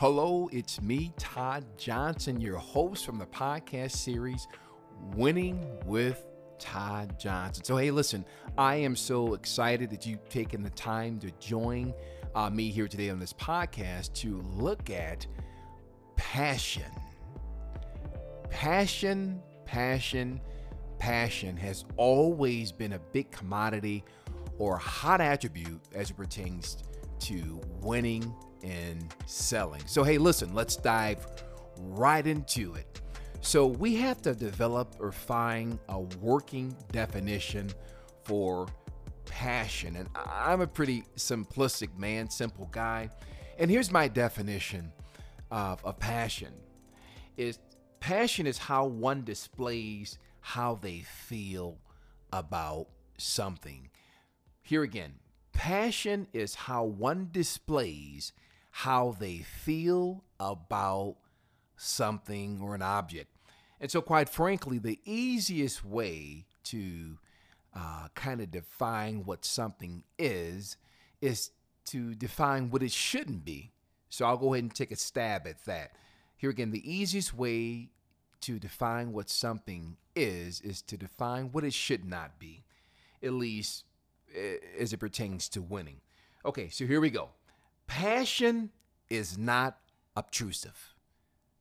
Hello, it's me, Todd Johnson, your host from the podcast series Winning with Todd Johnson. So, hey, listen, I am so excited that you've taken the time to join uh, me here today on this podcast to look at passion. Passion, passion, passion has always been a big commodity or hot attribute as it pertains to winning and selling. So, hey, listen, let's dive right into it. So, we have to develop or find a working definition for passion. And I'm a pretty simplistic man, simple guy. And here's my definition of, of passion is passion is how one displays how they feel about something. Here again, passion is how one displays how they feel about something or an object. And so, quite frankly, the easiest way to uh, kind of define what something is is to define what it shouldn't be. So, I'll go ahead and take a stab at that. Here again, the easiest way to define what something is is to define what it should not be, at least eh, as it pertains to winning. Okay, so here we go. Passion is not obtrusive.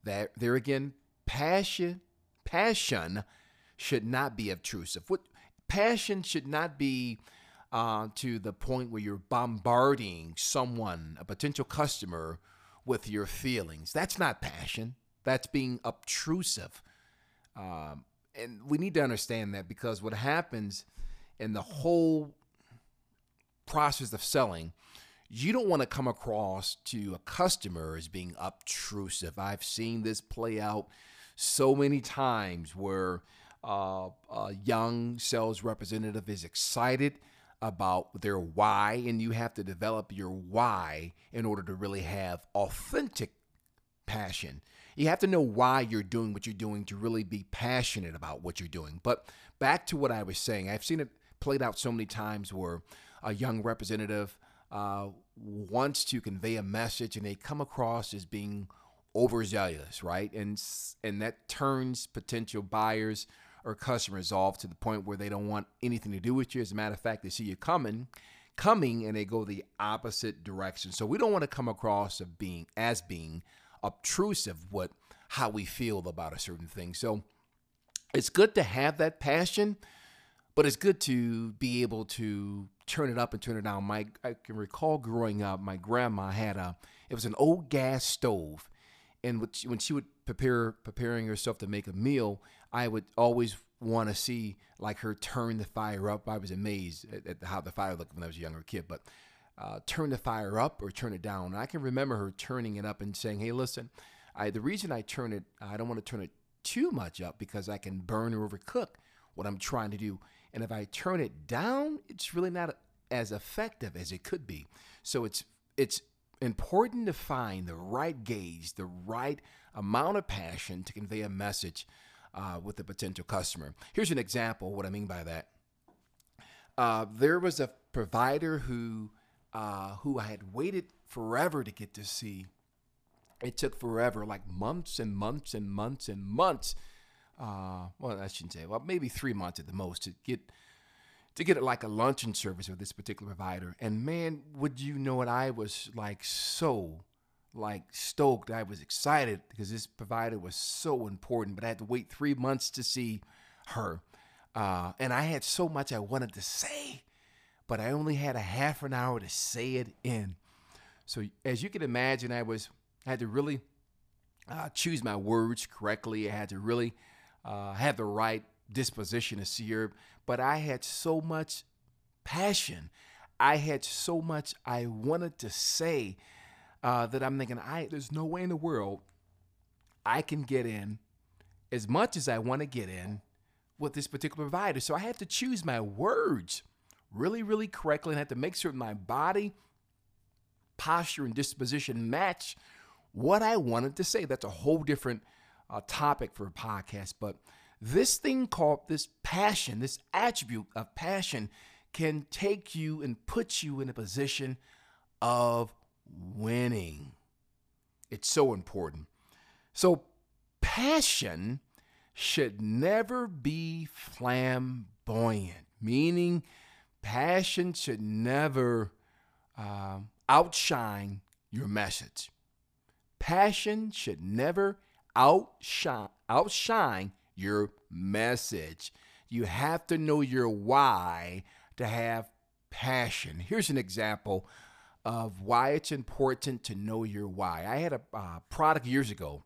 That there again, passion passion should not be obtrusive. What passion should not be uh, to the point where you're bombarding someone, a potential customer, with your feelings. That's not passion. That's being obtrusive. Um, and we need to understand that because what happens in the whole process of selling, you don't want to come across to a customer as being obtrusive. I've seen this play out so many times where uh, a young sales representative is excited about their why, and you have to develop your why in order to really have authentic passion. You have to know why you're doing what you're doing to really be passionate about what you're doing. But back to what I was saying, I've seen it played out so many times where a young representative uh, wants to convey a message and they come across as being overzealous, right? And and that turns potential buyers or customers off to the point where they don't want anything to do with you. As a matter of fact, they see you coming, coming, and they go the opposite direction. So we don't want to come across of being as being obtrusive what how we feel about a certain thing. So it's good to have that passion, but it's good to be able to turn it up and turn it down. My I can recall growing up, my grandma had a it was an old gas stove, and when she would prepare preparing herself to make a meal, I would always want to see like her turn the fire up. I was amazed at, at how the fire looked when I was a younger kid, but uh, turn the fire up or turn it down. And I can remember her turning it up and saying, "Hey, listen, I the reason I turn it, I don't want to turn it too much up because I can burn or overcook what I'm trying to do. And if I turn it down, it's really not as effective as it could be. So it's it's important to find the right gauge, the right amount of passion to convey a message uh, with a potential customer. Here's an example. What I mean by that. Uh, there was a provider who uh, who I had waited forever to get to see. It took forever, like months and months and months and months. Uh, well, I shouldn't say. Well, maybe three months at the most to get to get it like a luncheon service with this particular provider. And man, would you know it? I was like so like stoked. I was excited because this provider was so important, but I had to wait three months to see her. Uh, and I had so much I wanted to say but I only had a half an hour to say it in. So as you can imagine, I was I had to really uh, choose my words correctly. I had to really uh, have the right disposition to see her. But I had so much passion. I had so much I wanted to say uh, that I'm thinking, I there's no way in the world I can get in as much as I want to get in with this particular provider. So I had to choose my words really, really correctly and had to make sure my body, posture, and disposition match what I wanted to say. That's a whole different uh, topic for a podcast. But this thing called this passion, this attribute of passion, can take you and put you in a position of winning. It's so important. So, passion should never be flamboyant, meaning passion should never uh, outshine your message. Passion should never outshine, outshine your message. You have to know your why to have passion. Here's an example of why it's important to know your why. I had a uh, product years ago.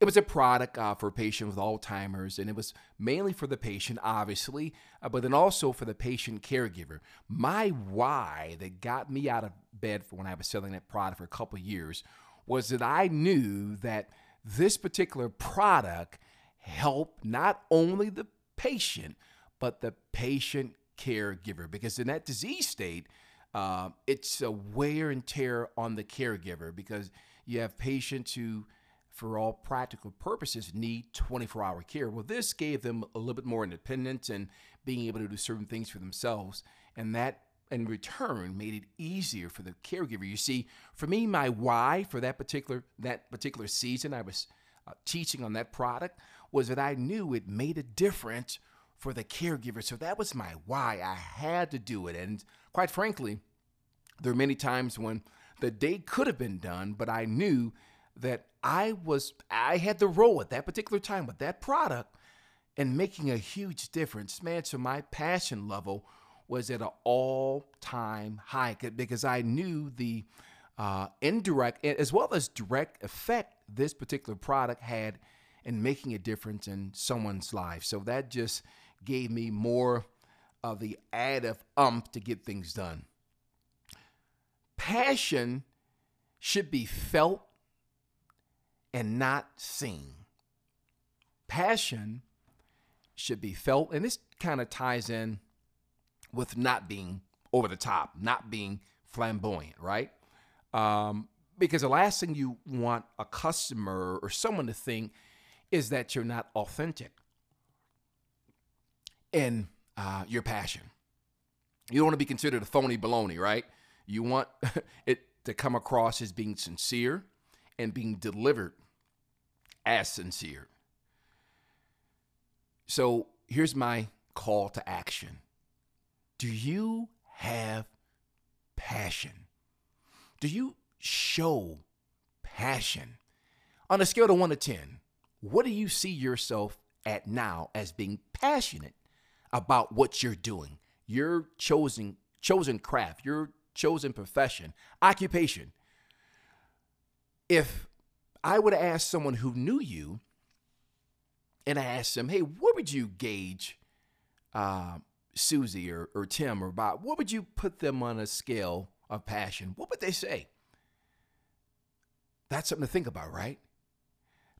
It was a product uh, for a patient with Alzheimer's, and it was mainly for the patient, obviously, uh, but then also for the patient caregiver. My why that got me out of bed for when I was selling that product for a couple years was that I knew that this particular product helped not only the patient, but the patient caregiver. Because in that disease state, uh, it's a wear and tear on the caregiver because you have patients who, for all practical purposes, need 24 hour care. Well, this gave them a little bit more independence and being able to do certain things for themselves. And that in return made it easier for the caregiver. You see, for me, my why for that particular that particular season, I was uh, teaching on that product was that I knew it made a difference for the caregiver. So that was my why. I had to do it, and quite frankly, there are many times when the day could have been done, but I knew that I was I had the role at that particular time with that product and making a huge difference, man. So my passion level was at an all-time high because I knew the uh, indirect as well as direct effect this particular product had in making a difference in someone's life. So that just gave me more of the added umph to get things done. Passion should be felt and not seen. Passion should be felt, and this kind of ties in with not being over the top, not being flamboyant, right? Um, because the last thing you want a customer or someone to think is that you're not authentic in uh, your passion. You don't want to be considered a phony baloney, right? You want it to come across as being sincere and being delivered as sincere. So here's my call to action do you have passion? Do you show passion? On a scale of 1 to 10, what do you see yourself at now as being passionate about what you're doing? Your chosen chosen craft, your chosen profession, occupation. If I would ask someone who knew you and I asked them, hey, what would you gauge uh, Susie or, or Tim or Bob, what would you put them on a scale of passion? What would they say? That's something to think about, right?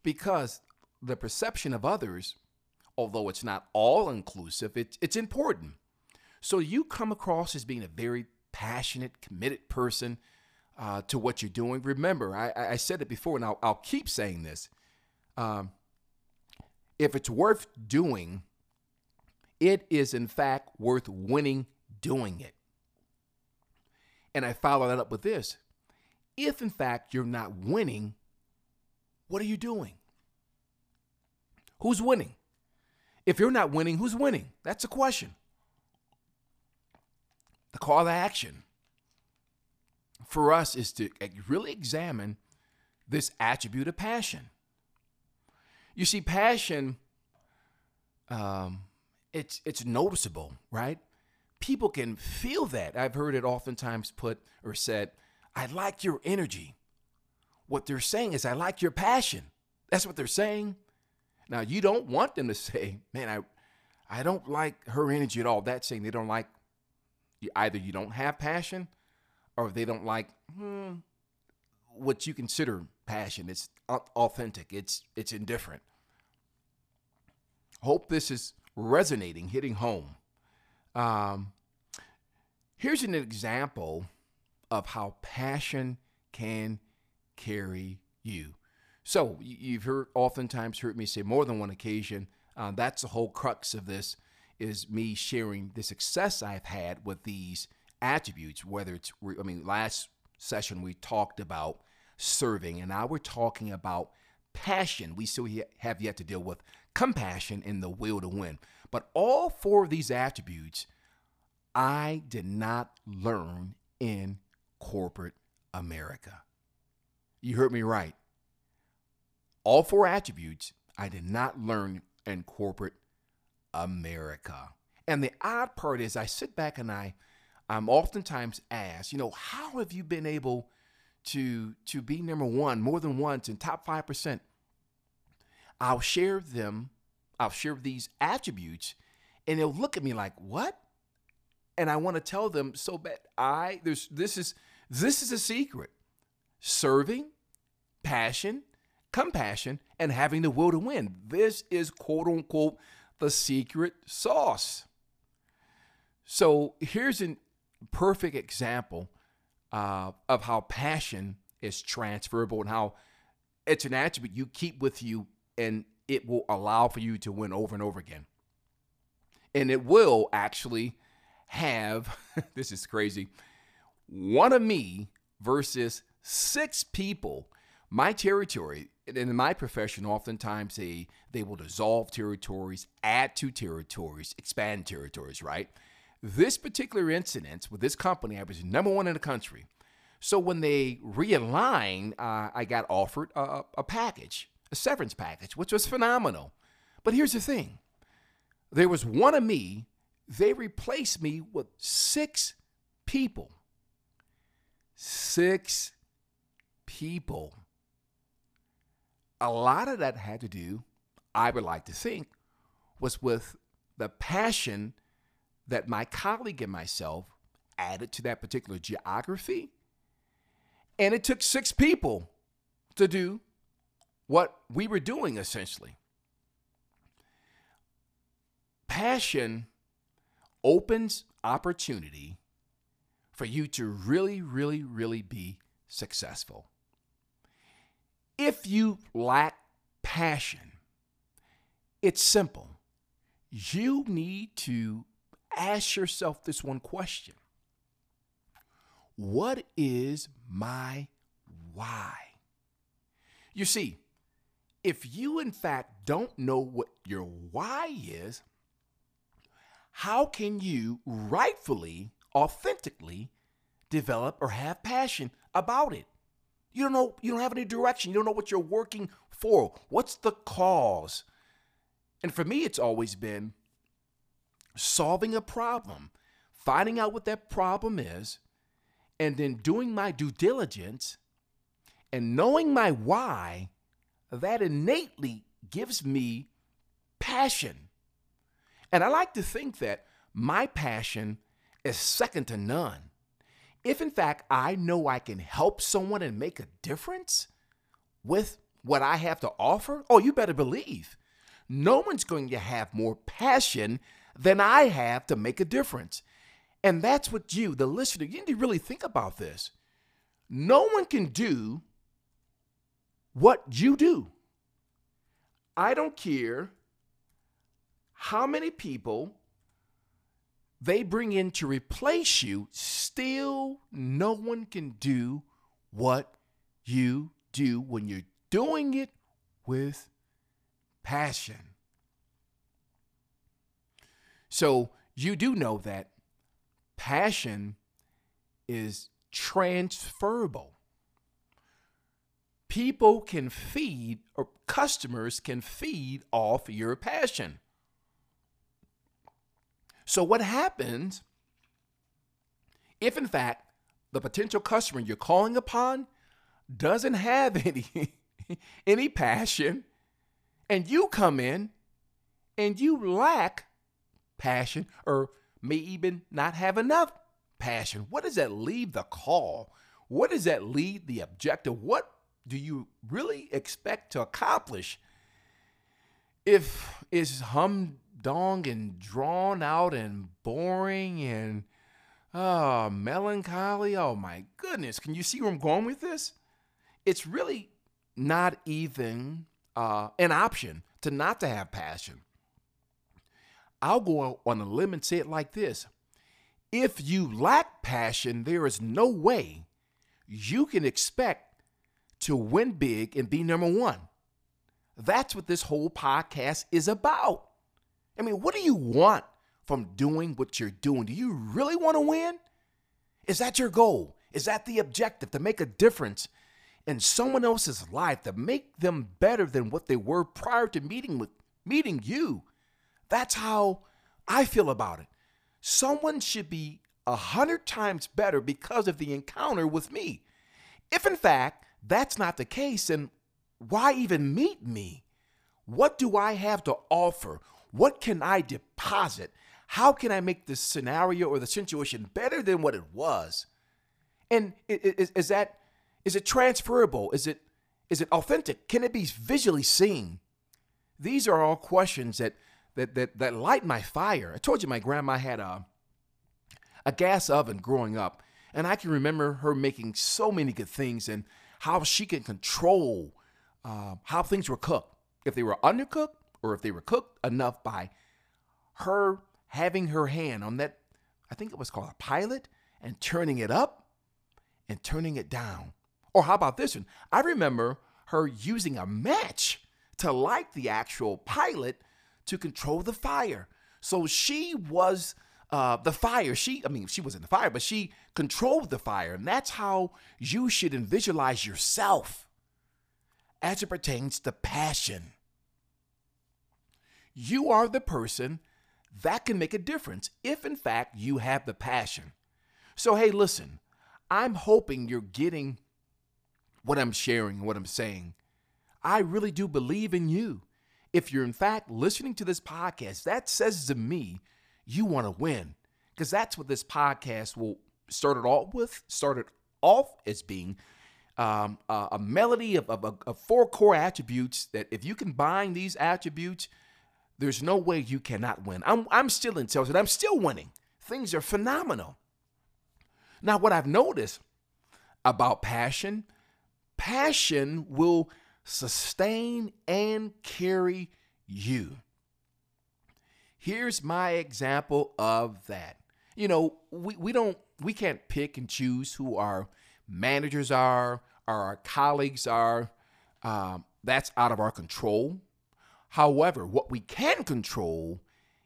Because the perception of others, although it's not all inclusive, it, it's important. So you come across as being a very passionate, committed person uh, to what you're doing. Remember, I, I said it before, and I'll, I'll keep saying this. Um, if it's worth doing, it is in fact worth winning doing it. And I follow that up with this. If in fact you're not winning, what are you doing? Who's winning? If you're not winning, who's winning? That's a question. The call to action for us is to really examine this attribute of passion. You see, passion um, it's it's noticeable, right? People can feel that. I've heard it oftentimes put or said, I like your energy. What they're saying is, I like your passion. That's what they're saying. Now, you don't want them to say, man, I, I don't like her energy at all. That's saying they don't like, either you don't have passion or they don't like hmm, what you consider passion. It's authentic, it's, it's indifferent. Hope this is resonating, hitting home. Um, here's an example of how passion can carry you. So you've heard oftentimes heard me say more than one occasion. Uh, that's the whole crux of this is me sharing the success I've had with these attributes. Whether it's I mean last session we talked about serving, and now we're talking about passion. We still have yet to deal with compassion and the will to win. But all four of these attributes I did not learn in corporate America. You heard me right. All four attributes I did not learn in corporate America. And the odd part is, I sit back and I, I'm oftentimes asked, you know, how have you been able to to be number one more than once in top five percent? I'll share them. I'll share these attributes, and they'll look at me like, "What?" And I want to tell them so bad. I there's this is this is a secret. Serving, passion, compassion, and having the will to win. This is quote unquote the secret sauce. So here's a perfect example uh, of how passion is transferable and how it's an attribute you keep with you and it will allow for you to win over and over again. And it will actually have this is crazy one of me versus six people. My territory, in my profession, oftentimes they, they will dissolve territories, add to territories, expand territories, right? This particular incident with this company, I was number one in the country. So when they realigned, uh, I got offered a, a package, a severance package, which was phenomenal. But here's the thing there was one of me, they replaced me with six people. Six people. A lot of that had to do, I would like to think, was with the passion that my colleague and myself added to that particular geography. And it took six people to do what we were doing essentially. Passion opens opportunity for you to really, really, really be successful. If you lack passion, it's simple. You need to ask yourself this one question What is my why? You see, if you in fact don't know what your why is, how can you rightfully, authentically develop or have passion about it? You don't know, you don't have any direction. You don't know what you're working for. What's the cause? And for me, it's always been solving a problem, finding out what that problem is, and then doing my due diligence and knowing my why, that innately gives me passion. And I like to think that my passion is second to none. If in fact I know I can help someone and make a difference with what I have to offer, oh, you better believe no one's going to have more passion than I have to make a difference. And that's what you, the listener, you need to really think about this. No one can do what you do. I don't care how many people they bring in to replace you, still no one can do what you do when you're doing it with passion. So you do know that passion is transferable. People can feed, or customers can feed off your passion. So, what happens if, in fact, the potential customer you're calling upon doesn't have any, any passion, and you come in and you lack passion or may even not have enough passion? What does that leave the call? What does that lead the objective? What do you really expect to accomplish if it's hum dong and drawn out and boring and oh, melancholy. Oh my goodness. Can you see where I'm going with this? It's really not even uh, an option to not to have passion. I'll go on a limb and say it like this. If you lack passion, there is no way you can expect to win big and be number one. That's what this whole podcast is about. I mean, what do you want from doing what you're doing? Do you really want to win? Is that your goal? Is that the objective to make a difference in someone else's life, to make them better than what they were prior to meeting with meeting you? That's how I feel about it. Someone should be a hundred times better because of the encounter with me. If in fact that's not the case, and why even meet me? What do I have to offer? What can I deposit? How can I make the scenario or the situation better than what it was? And is, is that is it transferable? Is it is it authentic? Can it be visually seen? These are all questions that that that that light my fire. I told you my grandma had a a gas oven growing up, and I can remember her making so many good things and how she can control uh, how things were cooked. If they were undercooked or if they were cooked enough by her having her hand on that, I think it was called a pilot, and turning it up and turning it down. Or how about this one? I remember her using a match to light the actual pilot to control the fire. So she was uh, the fire. She, I mean, she was in the fire, but she controlled the fire. And that's how you should visualize yourself as it pertains to passion. You are the person that can make a difference if, in fact, you have the passion. So, hey, listen, I'm hoping you're getting what I'm sharing, what I'm saying. I really do believe in you. If you're, in fact, listening to this podcast, that says to me you want to win. Because that's what this podcast will start it off with, started off as being um, a, a, melody of, of, of four core attributes that if you combine these attributes, there's no way you cannot win. I'm, I'm still in sales and I'm still winning. Things are phenomenal. Now, what I've noticed about passion, passion will sustain and carry you. Here's my example of that. You know, we, we don't we can't pick and choose who our managers are, or our colleagues are. Um, that's out of our control. However, what we can control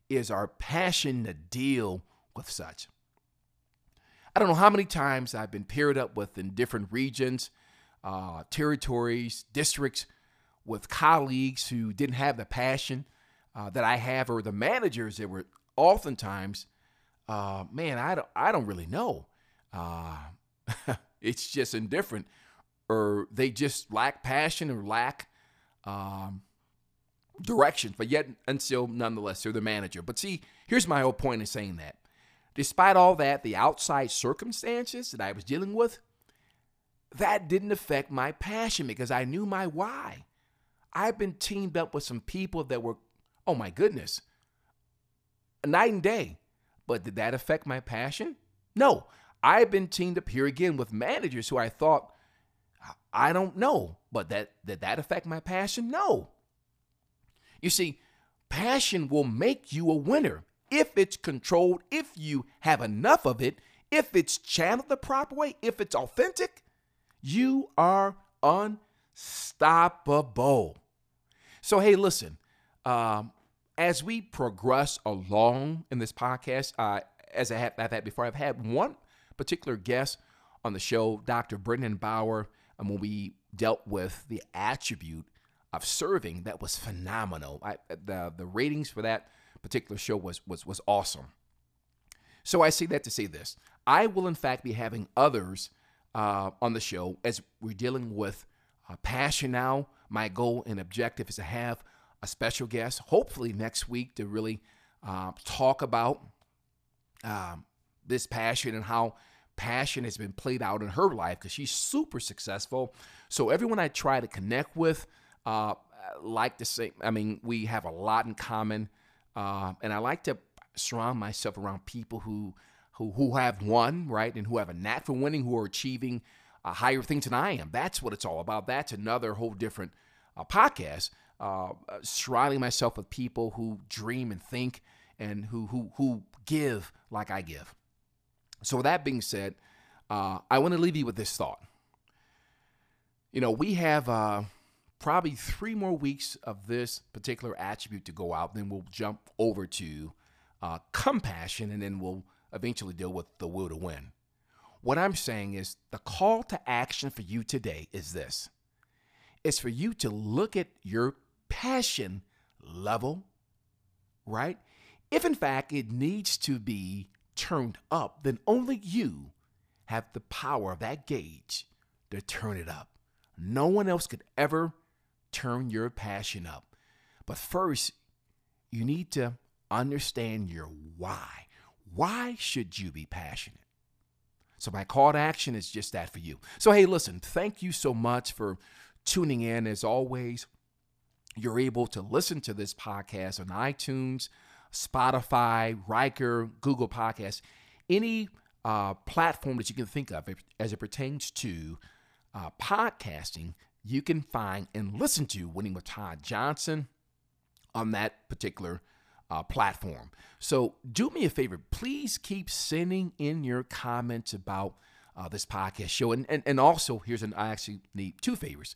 is our passion to deal with such. I don't know how many times I've been paired up with in different regions, uh, territories, districts with colleagues who didn't have the passion uh, that I have, or the managers that were oftentimes, uh, man, I don't, I don't really know. Uh, it's just indifferent, or they just lack passion or lack um, direction. But yet, until nonetheless, they're the manager. But see, here's my whole point in saying that. Despite all that, the outside circumstances that I was dealing with, that didn't affect my passion because I knew my why. I've been teamed up with some people that were Oh my goodness. Night and day. But did that affect my passion? No. I've been teamed up here again with managers who I thought, I don't know, but that did that affect my passion? No. You see, passion will make you a winner if it's controlled, if you have enough of it, if it's channeled the proper way, if it's authentic, you are unstoppable. So, hey, listen, um, as we progress along in this podcast, uh, as I have, I've had before, I've had one particular guest on the show, Dr. Brendan Bauer, and when we dealt with the attribute of serving, that was phenomenal. I, the the ratings for that particular show was was was awesome. So I say that to say this: I will in fact be having others uh, on the show as we're dealing with uh, passion now. My goal and objective is to have a special guest, hopefully next week, to really uh, talk about um, this passion and how passion has been played out in her life because she's super successful. So everyone I try to connect with, uh, like to say, I mean, we have a lot in common, uh, and I like to surround myself around people who who who have won, right, and who have a knack for winning, who are achieving uh, higher things than I am. That's what it's all about. That's another whole different uh, podcast uh, surrounding myself with people who dream and think and who who who give like I give. So with that being said, uh, I want to leave you with this thought. You know, we have uh, probably three more weeks of this particular attribute to go out. Then we'll jump over to uh, compassion, and then we'll eventually deal with the will to win. What I'm saying is the call to action for you today is this it's for you to look at your passion level, right? If in fact it needs to be turned up, then only you have the power of that gauge to turn it up. No one else could ever turn your passion up. But first, you need to understand your why. Why should you be passionate? So, my call to action is just that for you. So, hey, listen, thank you so much for tuning in. As always, you're able to listen to this podcast on iTunes, Spotify, Breaker, Google Podcasts, any uh, platform that you can think of as it pertains to uh, podcasting. You can find and listen to Winning with Todd Johnson on that particular uh, platform. So do me a favor, please keep sending in your comments about uh, this podcast show. And, and, and also, here's an I actually need two favors.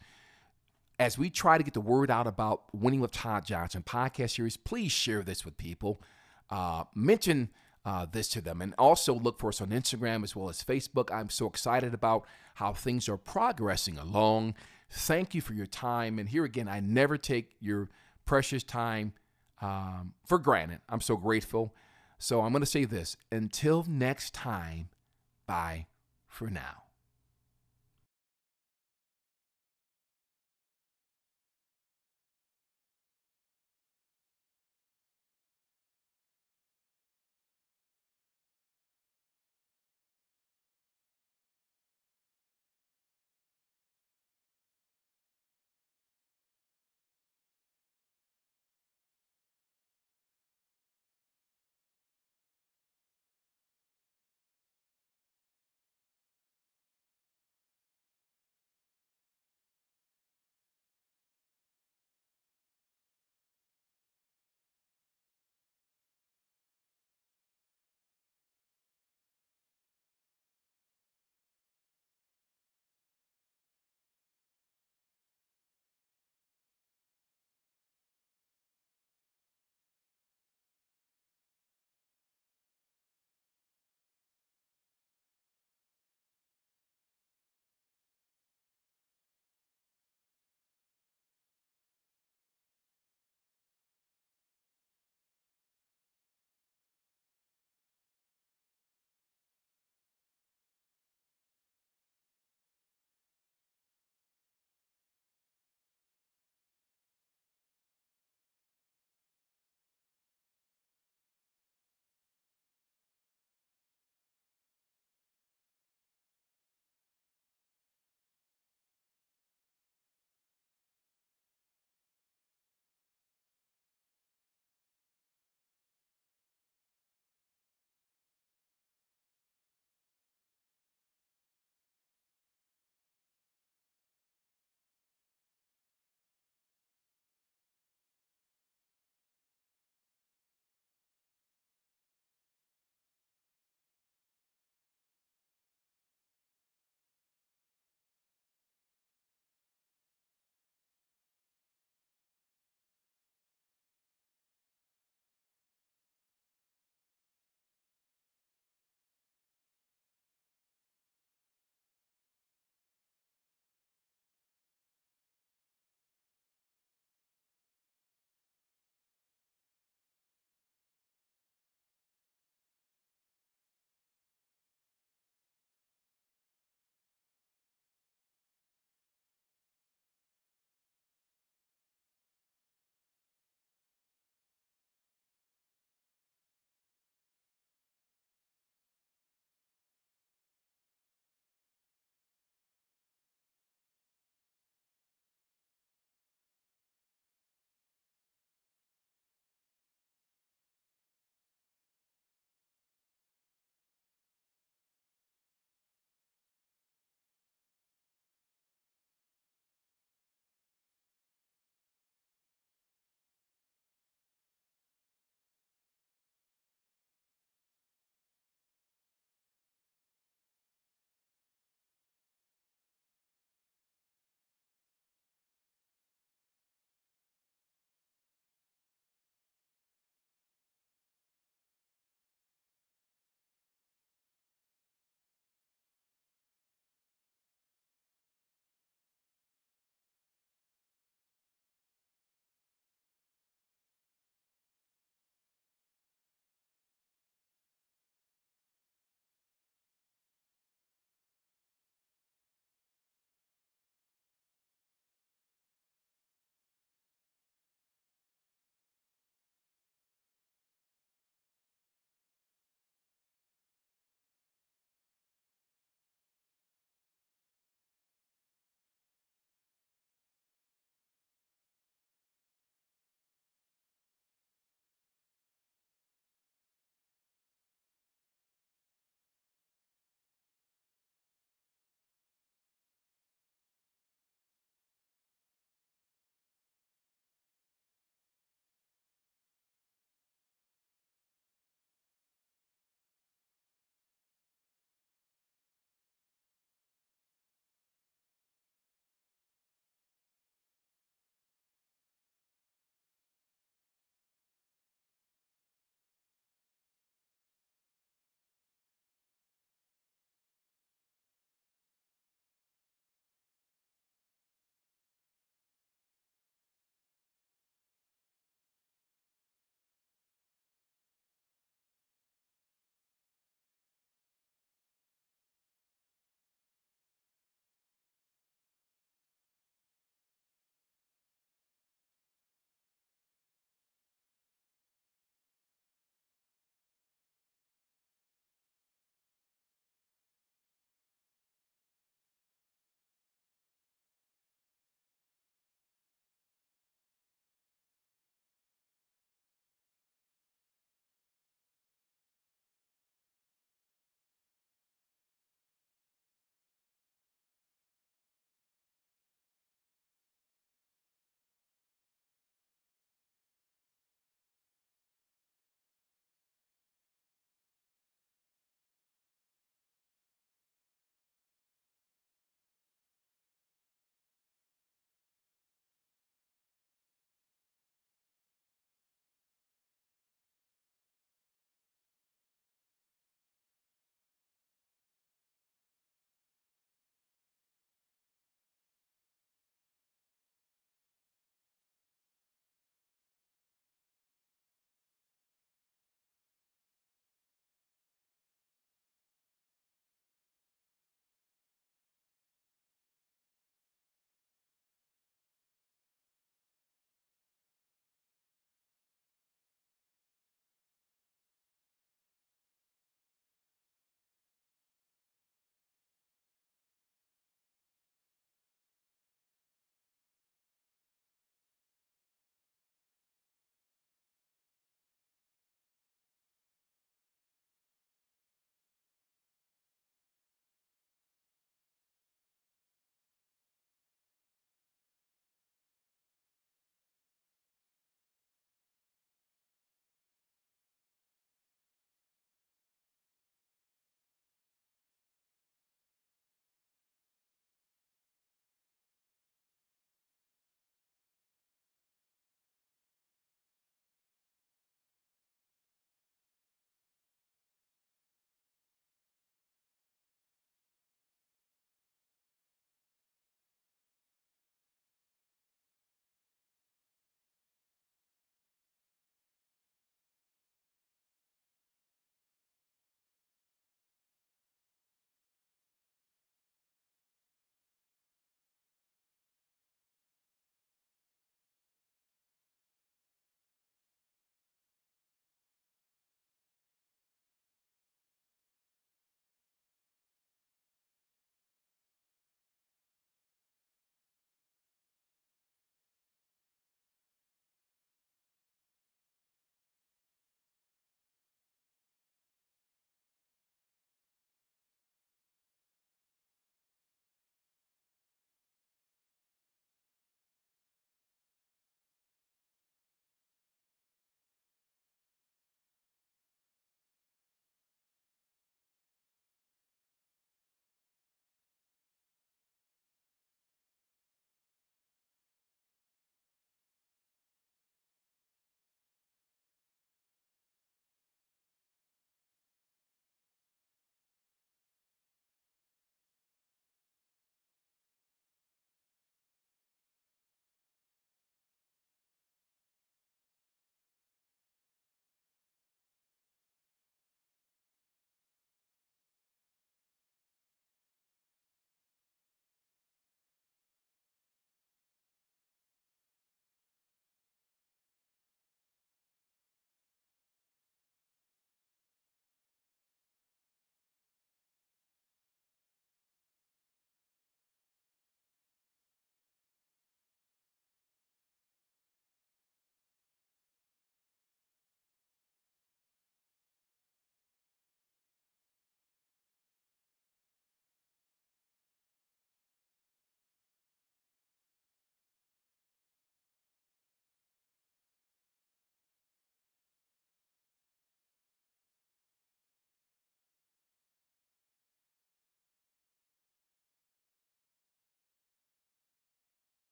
As we try to get the word out about Winning with Todd Johnson podcast series, please share this with people. Uh, mention uh, this to them. And also look for us on Instagram as well as Facebook. I'm so excited about how things are progressing along. Thank you for your time. And here again, I never take your precious time um, for granted. I'm so grateful. So I'm going to say this until next time, bye for now.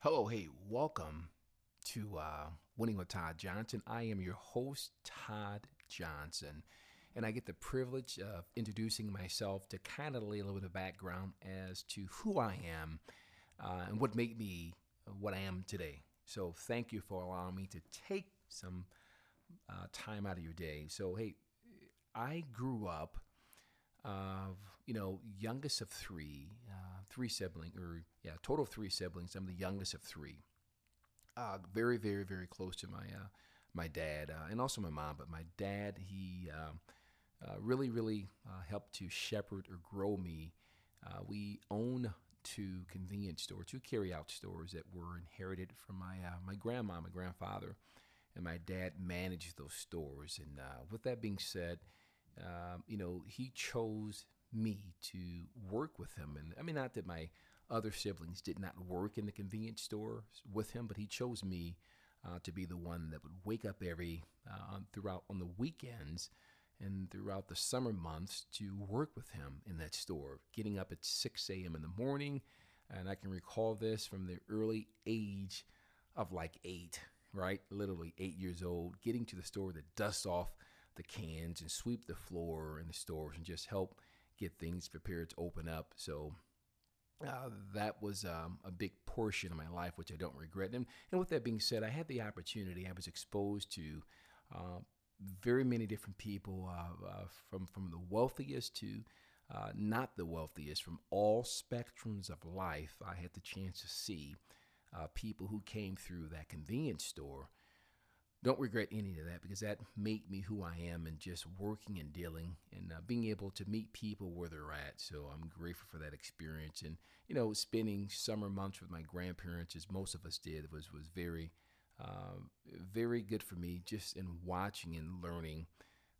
Hello, hey, welcome to uh, Winning with Todd Johnson. I am your host, Todd Johnson, and I get the privilege of introducing myself to kind of lay a little bit of background as to who I am uh, and what made me what I am today. So, thank you for allowing me to take some uh, time out of your day. So, hey, I grew up of you know youngest of three, uh, three siblings, or yeah, total of three siblings. I'm the youngest of three. Uh, very, very, very close to my uh, my dad uh, and also my mom. But my dad, he um, uh, really, really uh, helped to shepherd or grow me. we own two convenience stores, two carry-out stores that were inherited from my my grandma, my grandfather, and my dad managed those stores. And with that being said um, you know, he chose me to work with him. And I mean, not that my other siblings did not work in the convenience store with him, but he chose me uh, to be the one that would wake up every uh, throughout on the weekends and throughout the summer months to work with him in that store, getting up at 6 a.m. in the morning. And I can recall this from the early age of like eight, right? Literally eight years old, getting to the store to dust off the cans and sweep the floor in the stores and just help get things prepared to open up. So uh, that was um, a big portion of my life, which I don't regret. And, and with that being said, I had the opportunity, I was exposed to uh, very many different people, uh, uh from, from the wealthiest to uh, not the wealthiest, from all spectrums of life. I had the chance to see uh, people who came through that convenience store don't regret any of that because that made me who I am and just working and dealing and uh, being able to meet people where they're at. So I'm grateful for that experience. And, you know, spending summer months with my grandparents, as most of us did, was, was very, uh, very good for me just in watching and learning.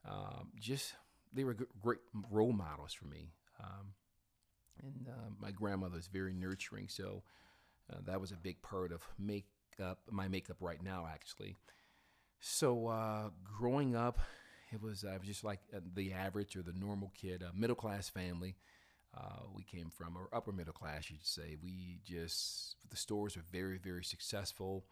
Um, just, they were great role models for me. Um, and uh, my grandmother is very nurturing. So uh, that was a big part of makeup, my makeup right now, actually. So uh, growing up, it was I was just like uh, the average or the normal kid, a middle class family. Uh, we came from, or upper middle class, you'd say. We just the stores were very, very successful,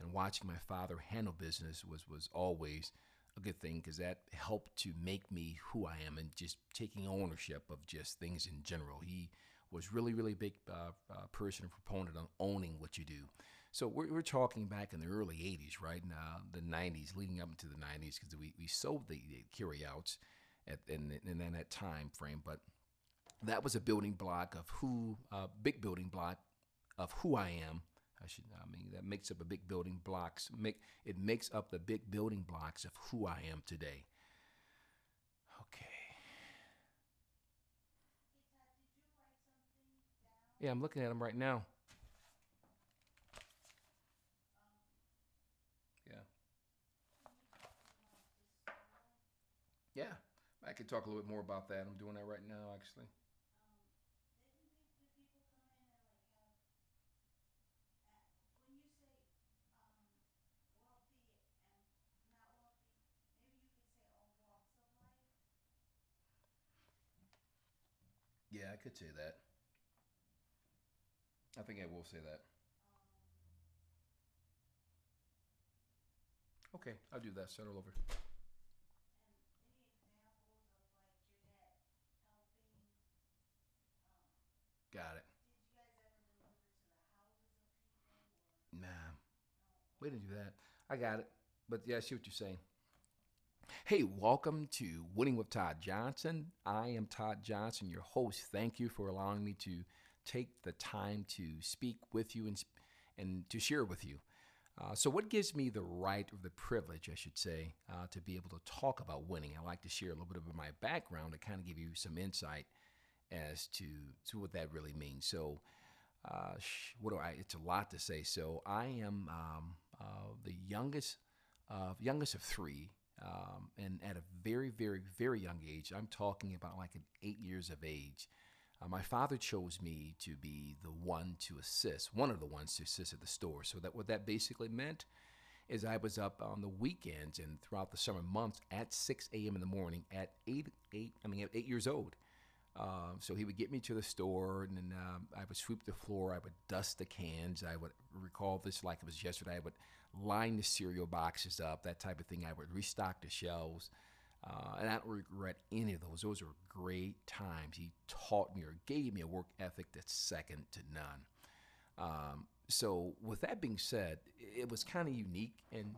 and watching my father handle business was was always a good thing because that helped to make me who I am and just taking ownership of just things in general. He was really, really big uh, uh, person and proponent on owning what you do. So we're, we're talking back in the early 80s, right? Now, the 90s, leading up into the 90s, because we, we sold the, the carryouts at, in, in, in that time frame. But that was a building block of who, uh, big building block of who I am. I should, I mean, that makes up a big building blocks. Make it makes up the big building blocks of who I am today. Okay. Yeah, I'm looking at them right now. Yeah. Yeah, I could talk a little bit more about that. I'm doing that right now, actually. Yeah, I could say that. I think I will say that. Okay, I'll do that. Start all over. Got it. Nah, we didn't do that. I got it. But yeah, I see what you're saying. Hey, welcome to Winning with Todd Johnson. I am Todd Johnson, your host. Thank you for allowing me to take the time to speak with you and, and to share with you. Uh, so, what gives me the right or the privilege, I should say, uh, to be able to talk about winning? I like to share a little bit of my background to kind of give you some insight as to, to what that really means. So, uh, what do I? It's a lot to say. So, I am um, uh, the youngest, of youngest of three um, and at a very, very, very young age, I'm talking about like an eight years of age, uh, my father chose me to be the one to assist, one of the ones to assist at the store. So that what that basically meant is I was up on the weekends and throughout the summer months at 6 a.m. in the morning at eight, eight I mean, at eight years old, Um, so he would get me to the store, and then um, I would sweep the floor. I would dust the cans. I would recall this like it was yesterday. I would line the cereal boxes up, that type of thing. I would restock the shelves. Uh, and I don't regret any of those. Those were great times. He taught me or gave me a work ethic that's second to none. Um, so, with that being said, it was kind of unique and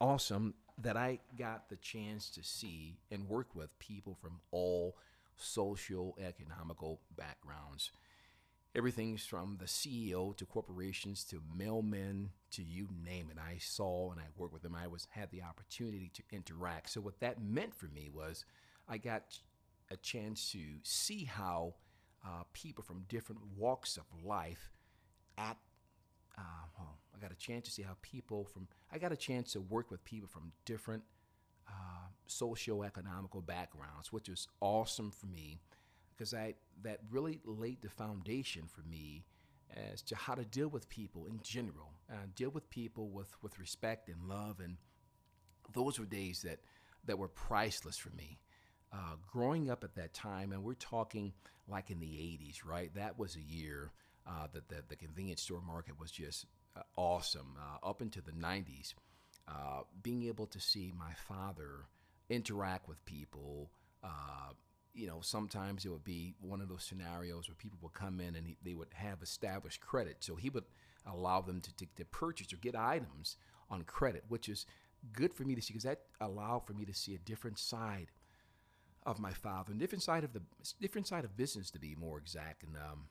awesome that I got the chance to see and work with people from all social economical backgrounds. Everything's from the CEO to corporations to mailmen to you name it. I saw and I worked with them. I was had the opportunity to interact. So what that meant for me was I got a chance to see how uh, people from different walks of life at uh, well, I got a chance to see how people from I got a chance to work with people from different uh, socio-economical backgrounds, which was awesome for me because I that really laid the foundation for me as to how to deal with people in general, uh, deal with people with with respect and love, and those were days that that were priceless for me. Uh, growing up at that time, and we're talking like in the 80s, right? That was a year uh, that the, the convenience store market was just uh, awesome. Uh, up into the 90s, uh, being able to see my father interact with people, uh, you know, sometimes it would be one of those scenarios where people would come in and he, they would have established credit. So he would allow them to, to, to purchase or get items on credit, which is good for me to see because that allowed for me to see a different side of my father and different side of the different side of business to be more exact. And um,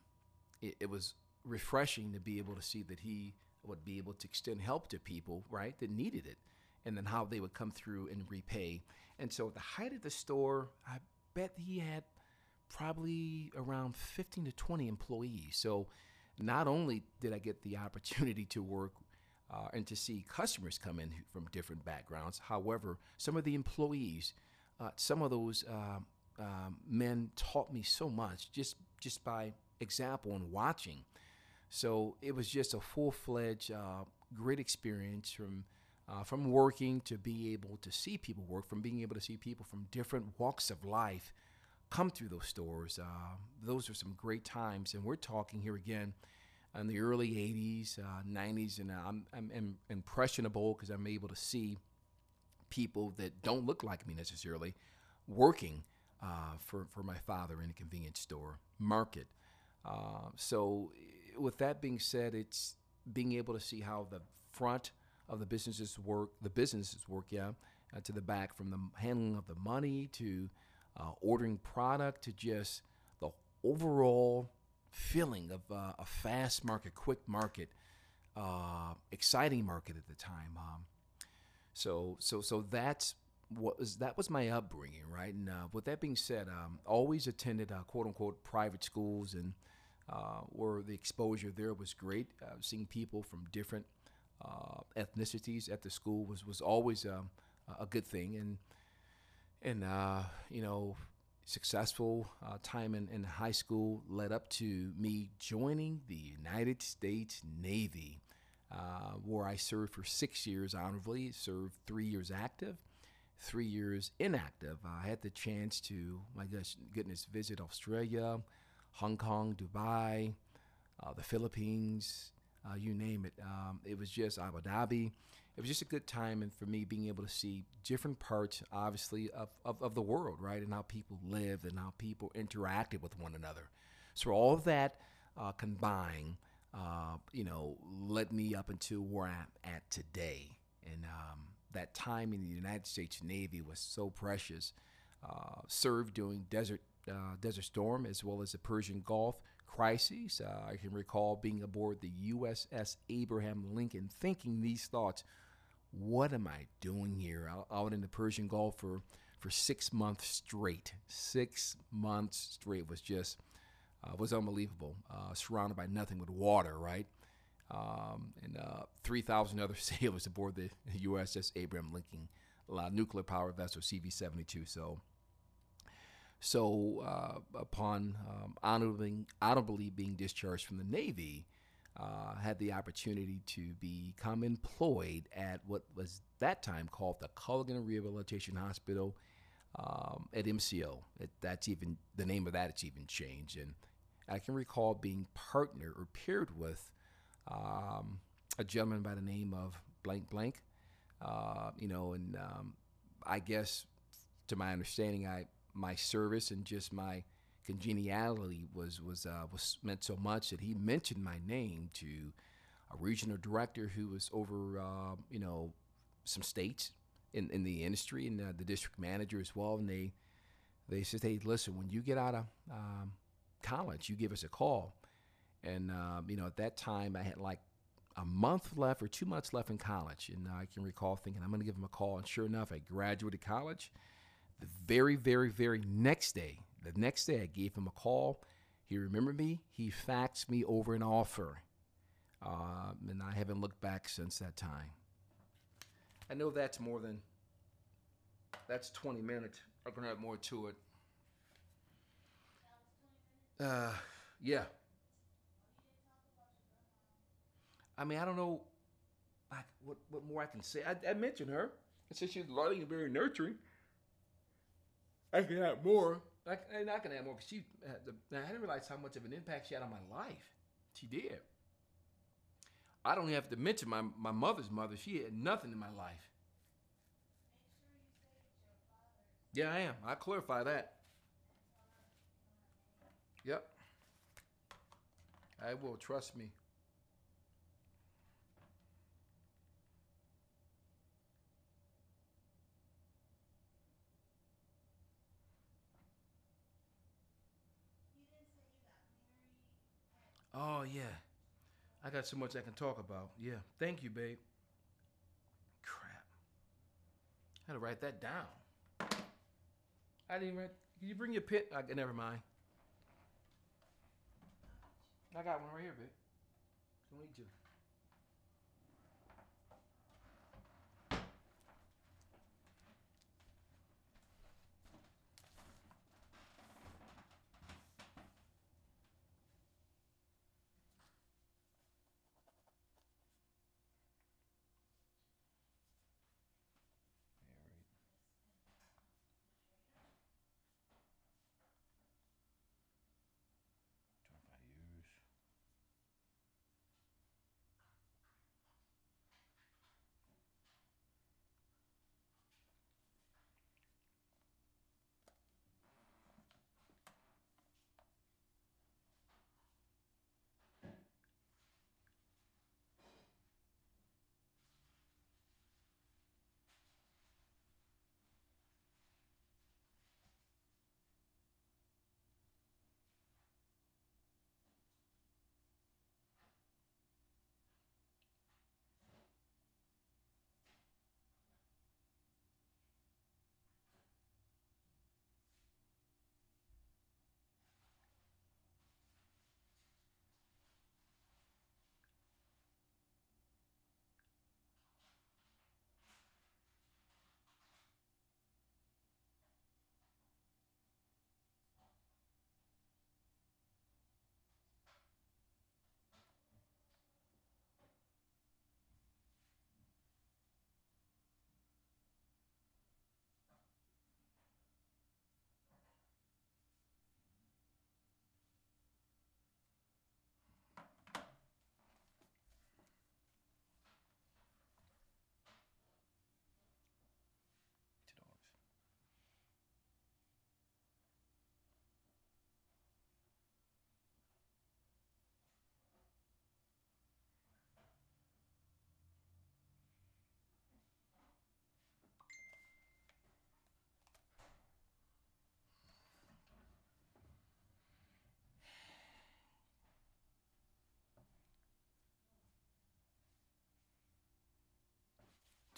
it, it was refreshing to be able to see that he would be able to extend help to people, right, that needed it, and then how they would come through and repay. And so at the height of the store, I bet he had probably around 15 to 20 employees. So not only did I get the opportunity to work uh, and to see customers come in from different backgrounds, however, some of the employees, uh, some of those uh, um, men taught me so much just just by example and watching. So it was just a full fledged, uh, great experience from uh, from working to be able to see people work, from being able to see people from different walks of life come through those stores. Uh, those are some great times, and we're talking here again in the early 80s, 90s, uh, and I'm, I'm, I'm impressionable because I'm able to see people that don't look like me necessarily working uh, for, for my father in a convenience store market. Uh, so, with that being said, it's being able to see how the front of the businesses work, the businesses work, yeah, uh, to the back, from the handling of the money to uh, ordering product to just the overall feeling of uh, a fast market, quick market, uh, exciting market at the time. Um, so, so, so that's what was that was my upbringing, right? And uh, with that being said, um, always attended uh, quote unquote private schools and uh, where the exposure there was great. Uh, seeing people from different uh, ethnicities at the school was was always um, a good thing, and and uh, you know, successful uh, time in, in high school led up to me joining the United States Navy, uh, where I served for six years honorably, served three years active. Three years inactive. I had the chance to, my goodness, visit Australia, Hong Kong, Dubai, uh, the Philippines, uh, you name it. Um, it was just Abu Dhabi. It was just a good time, and for me, being able to see different parts, obviously, of, of, of the world, right, and how people lived and how people interacted with one another. So all of that uh, combined, uh, you know, led me up into where I'm at today. And um, that time in the United States Navy was so precious. Uh, served during Desert uh, Desert Storm as well as the Persian Gulf crises. Uh, I can recall being aboard the USS Abraham Lincoln thinking these thoughts what am I doing here out, out in the Persian Gulf for, for six months straight? Six months straight was just uh, was unbelievable. Uh, surrounded by nothing but water, right? Um, and uh, 3,000 other sailors aboard the USS Abraham Lincoln, nuclear powered vessel CV-72. So so, uh, upon um, honorably, honorably being discharged from the Navy, uh, had the opportunity to become employed at what was that time called the Culligan Rehabilitation Hospital um, at MCO. It, that's even the name of that. It's even changed, and I can recall being partnered or paired with um, a gentleman by the name of blank blank. Uh, you know, and um, I guess to my understanding, I my service and just my congeniality was was uh, was meant so much that he mentioned my name to a regional director who was over uh, you know some states in, in the industry and uh, the district manager as well. And they they said hey listen when you get out of um, college you give us a call. And um, you know at that time I had like a month left or two months left in college. And I can recall thinking I'm going to give him a call. And sure enough I graduated college the very very very next day the next day, I gave him a call. He remembered me. He faxed me over an offer. Uh, and I haven't looked back since that time. I know that's more than, that's 20 minutes. I'm going to have more to it. Uh, yeah. I mean, I don't know what, what more I can say. I, I mentioned her. I said she's loving and very nurturing. I can add more. I, I'm eh, not gonna add more because she. The, I didn't realize how much of an impact she had on my life. She did. I don't have to mention my my mother's mother. She had nothing in my life. Yeah, I am. I clarify that. Yep. I will. Trust me. Oh yeah. I got so much I can talk about. Yeah. Thank you, babe. Crap. I had to write that down. I didn't write. Can you bring your pen? I, eh, never mind. I got one right here, babe. Don't need you.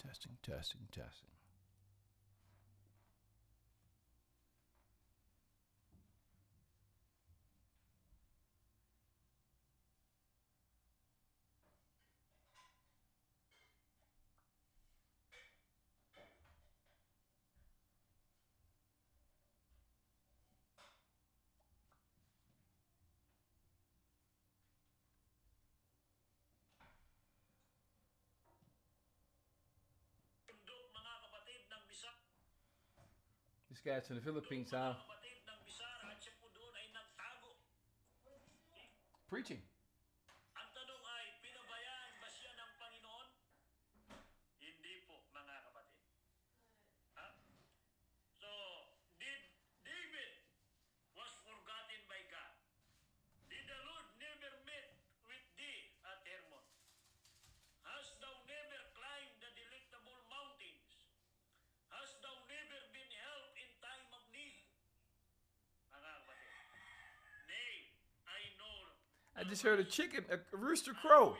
Testing, testing, testing. scouts in the Philippines, are Preaching. just heard a chicken, a rooster crow. Oh,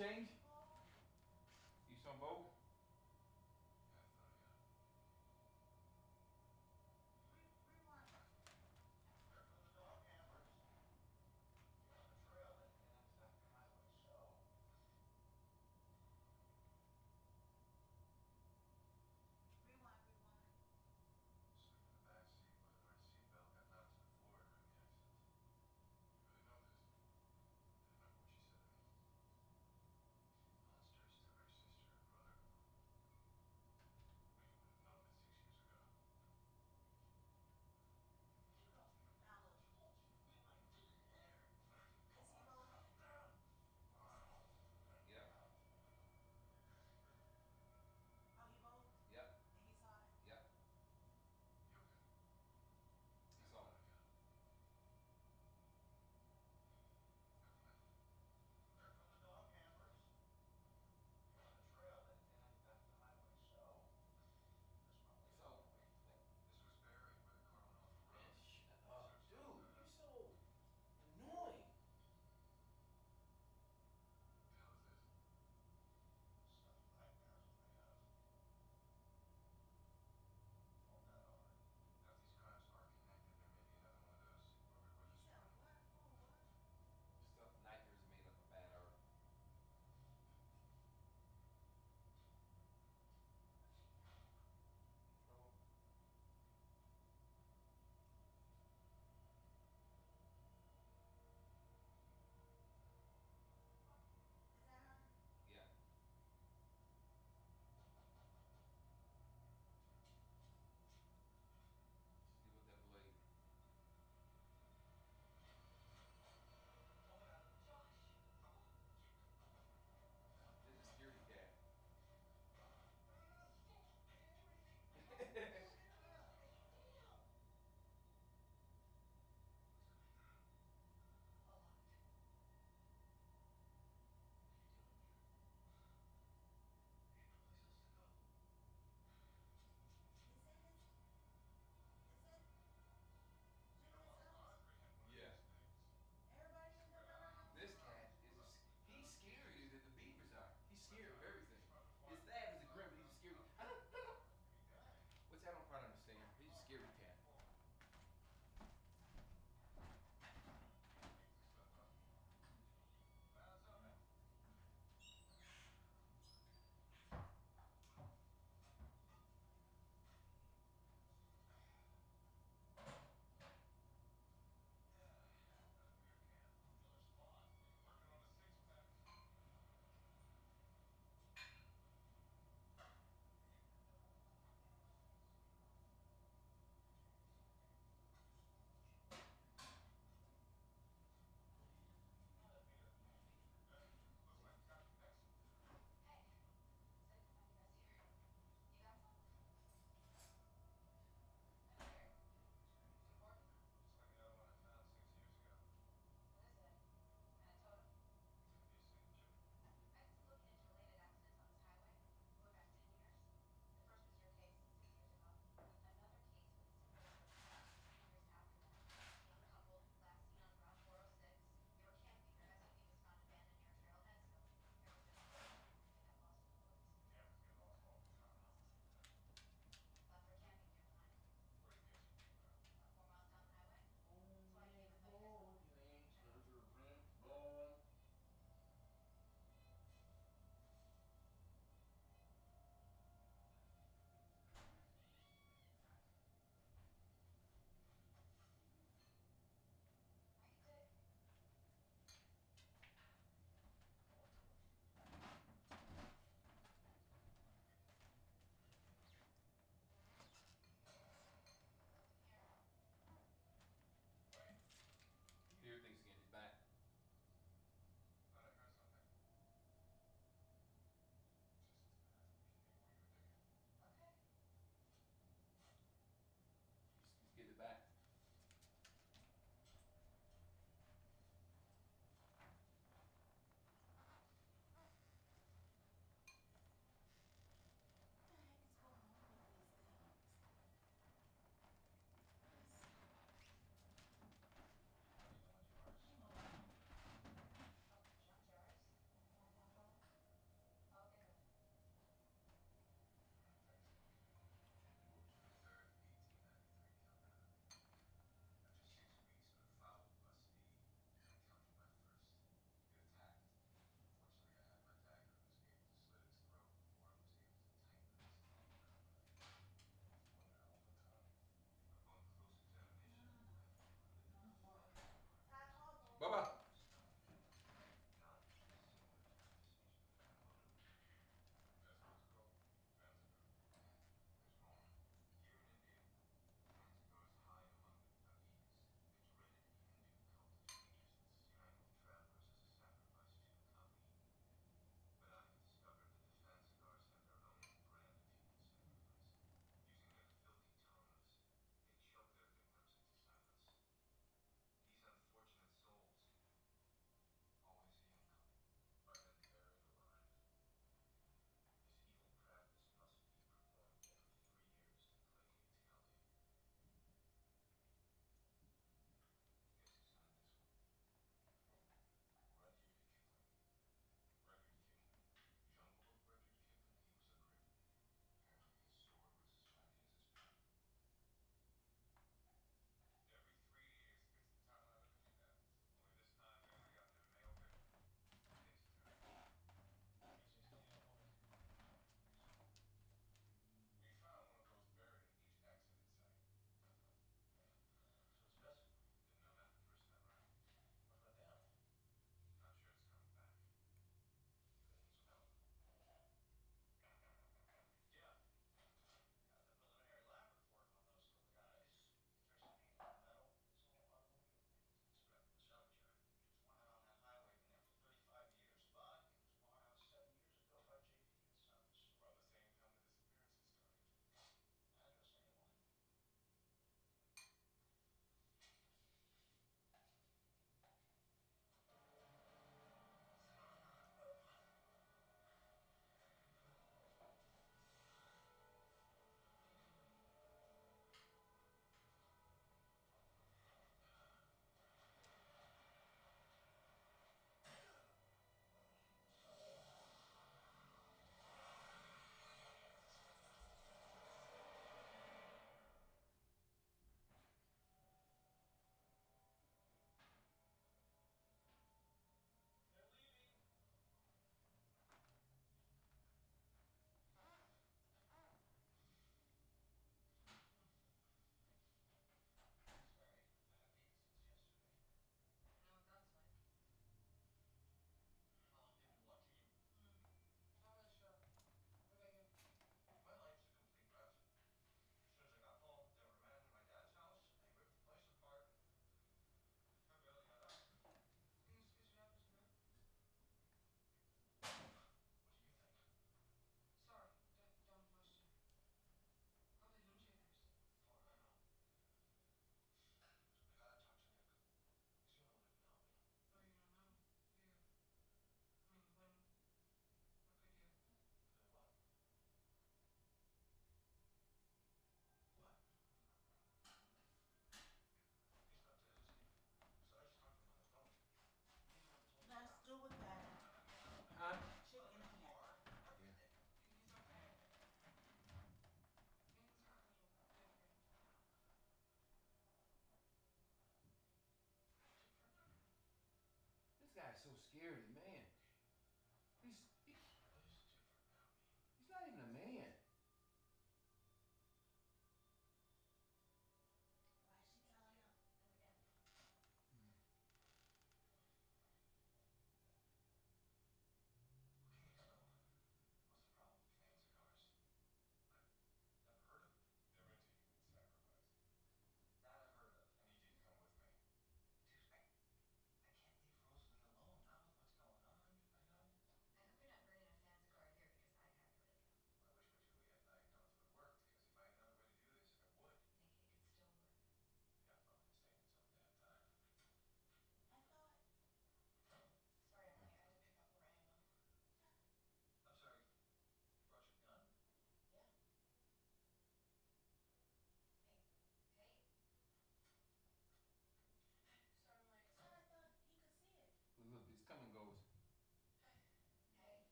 change?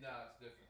No, it's different.